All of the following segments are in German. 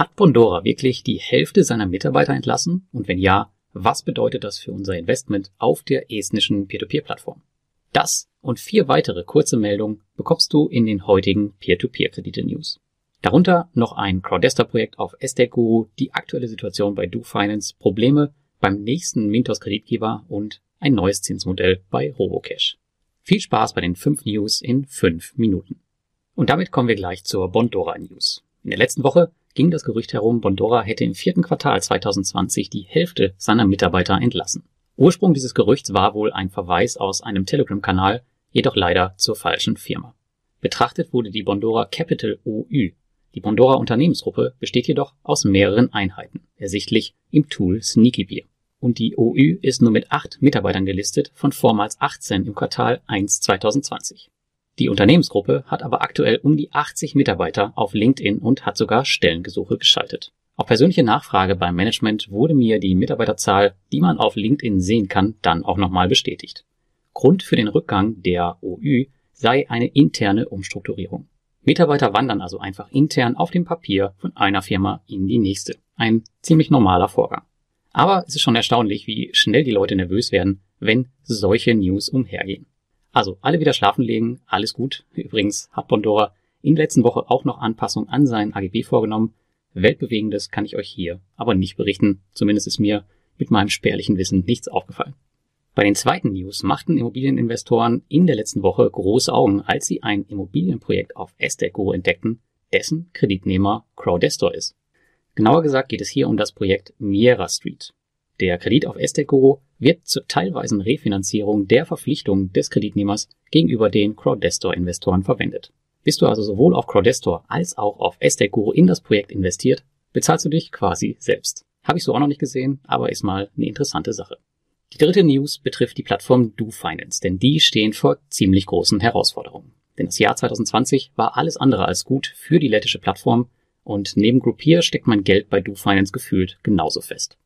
Hat Bondora wirklich die Hälfte seiner Mitarbeiter entlassen? Und wenn ja, was bedeutet das für unser Investment auf der estnischen Peer-to-Peer-Plattform? Das und vier weitere kurze Meldungen bekommst du in den heutigen Peer-to-Peer-Kredite-News. Darunter noch ein Crowdester-Projekt auf Estate Guru, die aktuelle Situation bei DoFinance, Probleme beim nächsten Mintos Kreditgeber und ein neues Zinsmodell bei Robocash. Viel Spaß bei den fünf News in fünf Minuten. Und damit kommen wir gleich zur Bondora News. In der letzten Woche ging das Gerücht herum, Bondora hätte im vierten Quartal 2020 die Hälfte seiner Mitarbeiter entlassen. Ursprung dieses Gerüchts war wohl ein Verweis aus einem Telegram-Kanal, jedoch leider zur falschen Firma. Betrachtet wurde die Bondora Capital OÜ. Die Bondora Unternehmensgruppe besteht jedoch aus mehreren Einheiten, ersichtlich im Tool Sneakybeer. Und die OÜ ist nur mit acht Mitarbeitern gelistet von vormals 18 im Quartal 1 2020. Die Unternehmensgruppe hat aber aktuell um die 80 Mitarbeiter auf LinkedIn und hat sogar Stellengesuche geschaltet. Auf persönliche Nachfrage beim Management wurde mir die Mitarbeiterzahl, die man auf LinkedIn sehen kann, dann auch nochmal bestätigt. Grund für den Rückgang der OÜ sei eine interne Umstrukturierung. Mitarbeiter wandern also einfach intern auf dem Papier von einer Firma in die nächste. Ein ziemlich normaler Vorgang. Aber es ist schon erstaunlich, wie schnell die Leute nervös werden, wenn solche News umhergehen. Also alle wieder schlafen legen, alles gut. Übrigens hat Bondora in der letzten Woche auch noch Anpassungen an seinen AGB vorgenommen. Weltbewegendes kann ich euch hier aber nicht berichten. Zumindest ist mir mit meinem spärlichen Wissen nichts aufgefallen. Bei den zweiten News machten Immobilieninvestoren in der letzten Woche große Augen, als sie ein Immobilienprojekt auf Esteco entdeckten, dessen Kreditnehmer Crowdestor ist. Genauer gesagt geht es hier um das Projekt Miera Street. Der Kredit auf Esteco wird zur teilweisen Refinanzierung der Verpflichtungen des Kreditnehmers gegenüber den Crowdestor-Investoren verwendet. Bist du also sowohl auf Crowdestor als auch auf Estate in das Projekt investiert, bezahlst du dich quasi selbst. Habe ich so auch noch nicht gesehen, aber ist mal eine interessante Sache. Die dritte News betrifft die Plattform DoFinance, denn die stehen vor ziemlich großen Herausforderungen. Denn das Jahr 2020 war alles andere als gut für die lettische Plattform und neben Groupier steckt mein Geld bei DoFinance gefühlt genauso fest.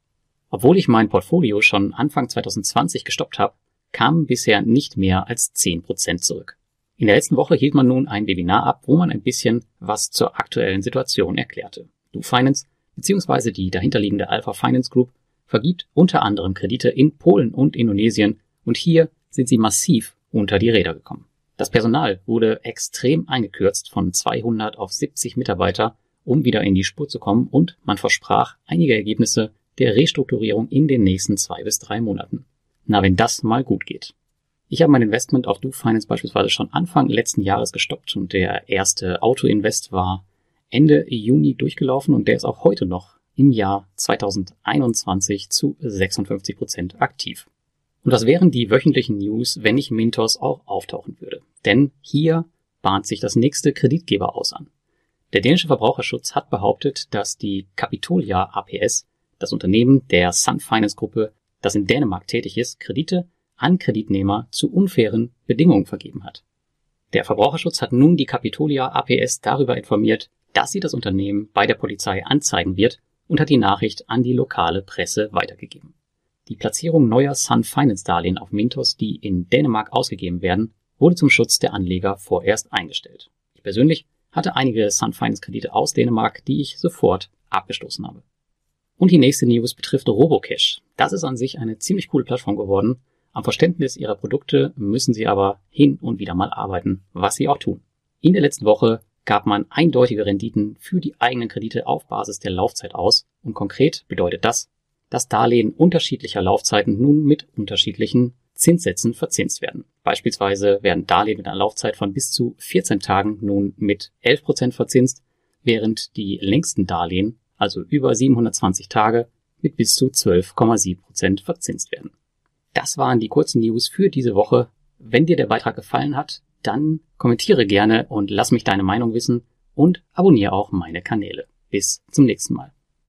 Obwohl ich mein Portfolio schon Anfang 2020 gestoppt habe, kamen bisher nicht mehr als 10% zurück. In der letzten Woche hielt man nun ein Webinar ab, wo man ein bisschen was zur aktuellen Situation erklärte. Du Finance bzw. die dahinterliegende Alpha Finance Group vergibt unter anderem Kredite in Polen und Indonesien und hier sind sie massiv unter die Räder gekommen. Das Personal wurde extrem eingekürzt von 200 auf 70 Mitarbeiter, um wieder in die Spur zu kommen und man versprach einige Ergebnisse der Restrukturierung in den nächsten zwei bis drei Monaten. Na, wenn das mal gut geht. Ich habe mein Investment auf DoFinance beispielsweise schon Anfang letzten Jahres gestoppt und der erste Auto-Invest war Ende Juni durchgelaufen und der ist auch heute noch im Jahr 2021 zu 56 Prozent aktiv. Und das wären die wöchentlichen News, wenn ich Mintos auch auftauchen würde. Denn hier bahnt sich das nächste Kreditgeber aus an. Der dänische Verbraucherschutz hat behauptet, dass die Capitolia APS das Unternehmen der Sun Finance Gruppe, das in Dänemark tätig ist, Kredite an Kreditnehmer zu unfairen Bedingungen vergeben hat. Der Verbraucherschutz hat nun die Capitolia APS darüber informiert, dass sie das Unternehmen bei der Polizei anzeigen wird und hat die Nachricht an die lokale Presse weitergegeben. Die Platzierung neuer Sun Finance Darlehen auf Mintos, die in Dänemark ausgegeben werden, wurde zum Schutz der Anleger vorerst eingestellt. Ich persönlich hatte einige Sun Finance Kredite aus Dänemark, die ich sofort abgestoßen habe. Und die nächste News betrifft Robocash. Das ist an sich eine ziemlich coole Plattform geworden. Am Verständnis ihrer Produkte müssen sie aber hin und wieder mal arbeiten, was sie auch tun. In der letzten Woche gab man eindeutige Renditen für die eigenen Kredite auf Basis der Laufzeit aus und konkret bedeutet das, dass Darlehen unterschiedlicher Laufzeiten nun mit unterschiedlichen Zinssätzen verzinst werden. Beispielsweise werden Darlehen mit einer Laufzeit von bis zu 14 Tagen nun mit 11% verzinst, während die längsten Darlehen also über 720 Tage, mit bis zu 12,7 Prozent verzinst werden. Das waren die kurzen News für diese Woche. Wenn dir der Beitrag gefallen hat, dann kommentiere gerne und lass mich deine Meinung wissen und abonniere auch meine Kanäle. Bis zum nächsten Mal.